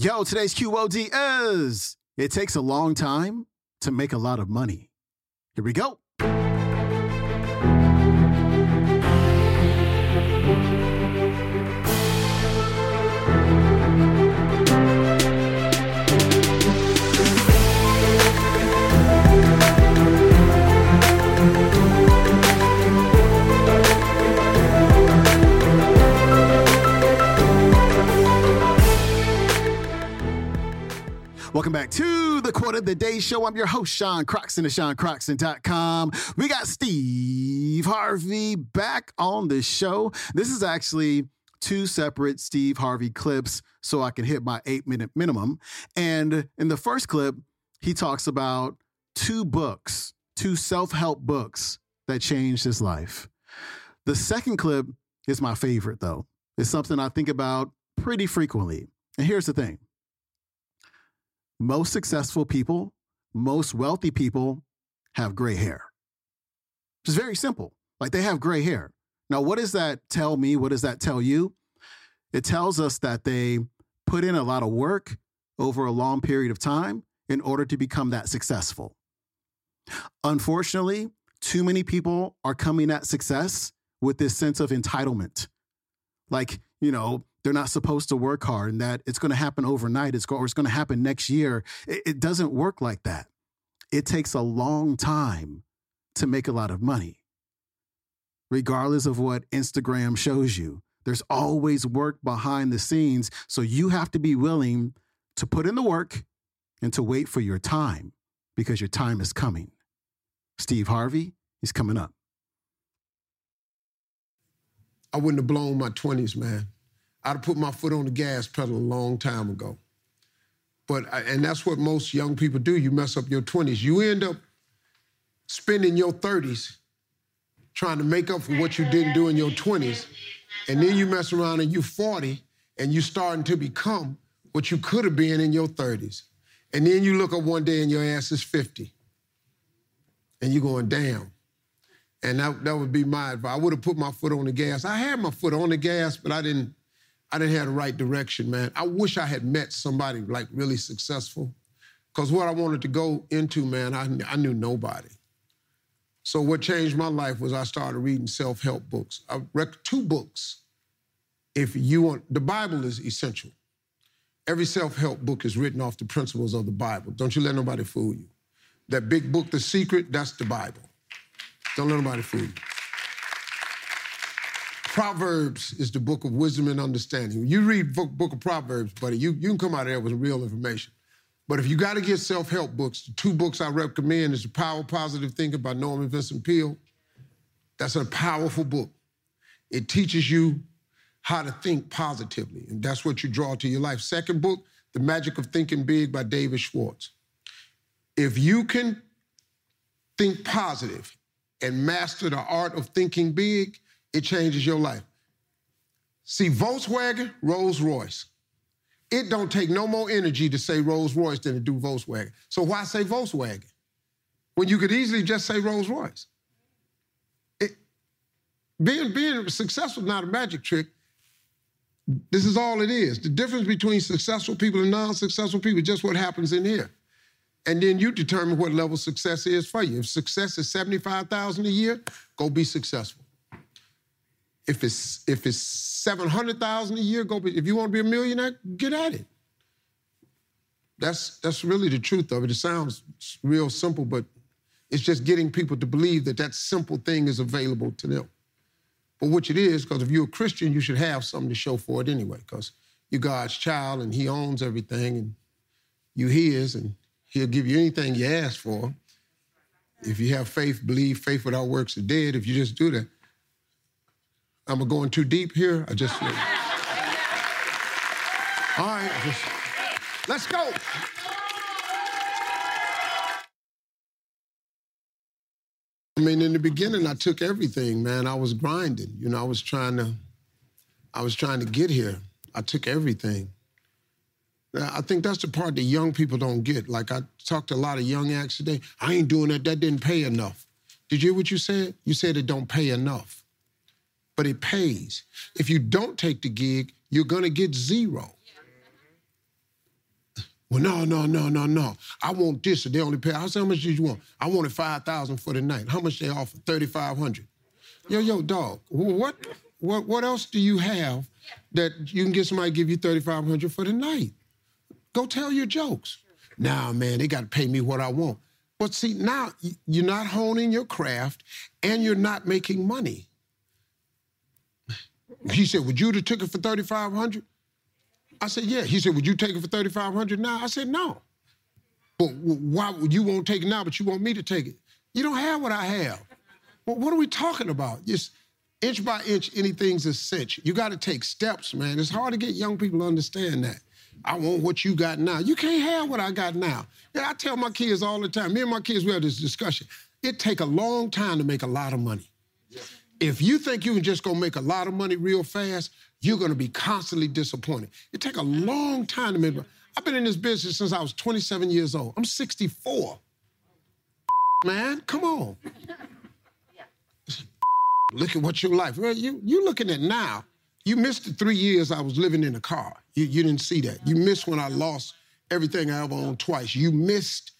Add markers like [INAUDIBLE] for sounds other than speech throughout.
Yo, today's QOD is it takes a long time to make a lot of money. Here we go. Quote of the Day Show. I'm your host, Sean Croxton of SeanCroxton.com. We got Steve Harvey back on the show. This is actually two separate Steve Harvey clips so I can hit my eight minute minimum. And in the first clip, he talks about two books, two self help books that changed his life. The second clip is my favorite, though. It's something I think about pretty frequently. And here's the thing most successful people, most wealthy people have gray hair. It's very simple. Like they have gray hair. Now, what does that tell me? What does that tell you? It tells us that they put in a lot of work over a long period of time in order to become that successful. Unfortunately, too many people are coming at success with this sense of entitlement. Like, you know, they're not supposed to work hard and that it's going to happen overnight it's or it's going to happen next year. It, it doesn't work like that. It takes a long time to make a lot of money. Regardless of what instagram shows you there's always work behind the scenes so you have to be willing to put in the work and to wait for your time because your time is coming. Steve harvey is coming up. I wouldn't have blown my 20s man I'd have put my foot on the gas pedal a long time ago. But and that's what most young people do. You mess up your 20s. You end up spending your 30s trying to make up for what you didn't do in your 20s. And then you mess around and you're 40 and you're starting to become what you could have been in your 30s. And then you look up one day and your ass is 50. And you're going, damn. And that, that would be my advice. I would have put my foot on the gas. I had my foot on the gas, but I didn't I didn't have the right direction, man. I wish I had met somebody like really successful. Because what I wanted to go into, man, I, I knew nobody. So what changed my life was I started reading self-help books. I read two books. If you want, the Bible is essential. Every self-help book is written off the principles of the Bible. Don't you let nobody fool you. That big book, The Secret, that's the Bible. Don't let nobody fool you. Proverbs is the book of wisdom and understanding. You read book, book of Proverbs, buddy, you, you can come out of there with real information. But if you got to get self-help books, the two books I recommend is The Power of Positive Thinking by Norman Vincent Peale. That's a powerful book. It teaches you how to think positively, and that's what you draw to your life. Second book, The Magic of Thinking Big by David Schwartz. If you can think positive and master the art of thinking big, it changes your life. See, Volkswagen, Rolls Royce. It don't take no more energy to say Rolls Royce than to do Volkswagen. So why say Volkswagen? When you could easily just say Rolls Royce. It, being, being successful is not a magic trick. This is all it is. The difference between successful people and non-successful people is just what happens in here. And then you determine what level success is for you. If success is 75,000 a year, go be successful. If it's if it's seven hundred thousand a year, go. If you want to be a millionaire, get at it. That's that's really the truth of it. It sounds real simple, but it's just getting people to believe that that simple thing is available to them. But which it is, because if you're a Christian, you should have something to show for it anyway, because you're God's child and He owns everything, and you His, and He'll give you anything you ask for. If you have faith, believe faith without works is dead. If you just do that, Am I going too deep here? I just. All right, just, let's go. I mean, in the beginning, I took everything, man. I was grinding. You know, I was trying to, I was trying to get here. I took everything. I think that's the part that young people don't get. Like I talked to a lot of young acts today. I ain't doing that. That didn't pay enough. Did you hear what you said? You said it don't pay enough but it pays. If you don't take the gig, you're going to get zero. Well, no, no, no, no, no. I want this, they only pay. I said, how much did you want? I wanted five thousand for the night. How much they offer? Thirty five hundred. Yo, yo, dog. What, what, what else do you have that you can get somebody to give you thirty five hundred for the night? Go tell your jokes. Now, man, they got to pay me what I want. But see, now you're not honing your craft, and you're not making money. He said, "Would you have took it for thirty five hundred? I said, yeah. He said, would you take it for 3500 now? I said, no. But why you won't take it now, but you want me to take it? You don't have what I have. Well, what are we talking about? Just inch by inch, anything's a cinch. You got to take steps, man. It's hard to get young people to understand that. I want what you got now. You can't have what I got now. Yeah, I tell my kids all the time. Me and my kids, we have this discussion. It take a long time to make a lot of money. If you think you can just go make a lot of money real fast, you're going to be constantly disappointed. It take a long time to make. Money. I've been in this business since I was 27 years old. I'm 64. Man, come on. Look at what your life. Well, you you looking at now. You missed the three years I was living in a car. You you didn't see that. You missed when I lost everything I ever owned twice. You missed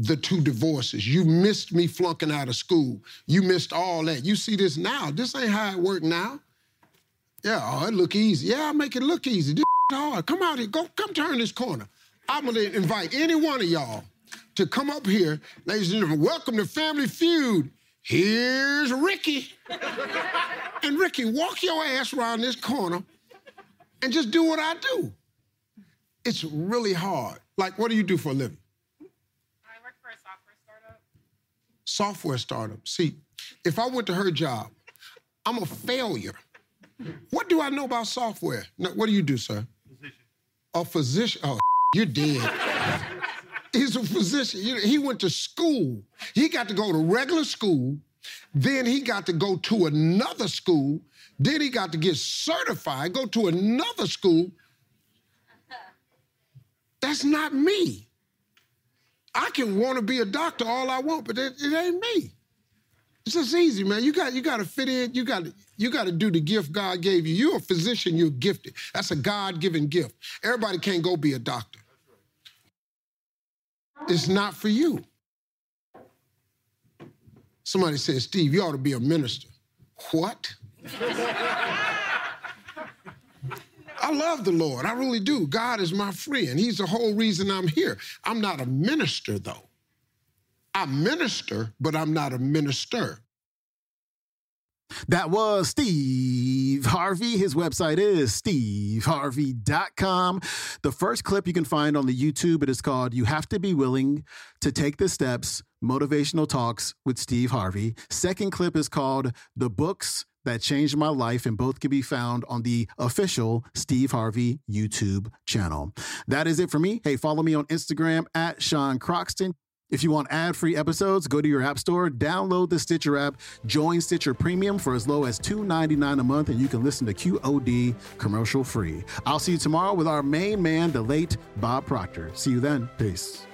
the two divorces. You missed me flunking out of school. You missed all that. You see this now. This ain't how it work now. Yeah, oh, it look easy. Yeah, I make it look easy. This hard. Come out here. Go, come turn this corner. I'm gonna invite any one of y'all to come up here, ladies and gentlemen. Welcome to Family Feud. Here's Ricky. [LAUGHS] and Ricky, walk your ass around this corner and just do what I do. It's really hard. Like, what do you do for a living? I work for a software startup. Software startup. See, if I went to her job, I'm a failure. What do I know about software? No, what do you do, sir? Physician. A physician. Oh, you're dead. He's a physician. He went to school. He got to go to regular school. Then he got to go to another school. Then he got to get certified, go to another school. That's not me. I can want to be a doctor all I want, but it, it ain't me. It's just easy, man. You got you got to fit in. You got you got to do the gift God gave you. You're a physician. You're gifted. That's a God-given gift. Everybody can't go be a doctor. It's not for you. Somebody said, Steve, you ought to be a minister. What? [LAUGHS] I love the Lord. I really do. God is my friend. He's the whole reason I'm here. I'm not a minister, though. I minister, but I'm not a minister. That was Steve Harvey. His website is steveharvey.com. The first clip you can find on the YouTube, it is called You Have to Be Willing to Take the Steps Motivational Talks with Steve Harvey. Second clip is called The Books That Changed My Life, and both can be found on the official Steve Harvey YouTube channel. That is it for me. Hey, follow me on Instagram at Sean Croxton. If you want ad free episodes, go to your app store, download the Stitcher app, join Stitcher Premium for as low as $2.99 a month, and you can listen to QOD commercial free. I'll see you tomorrow with our main man, the late Bob Proctor. See you then. Peace.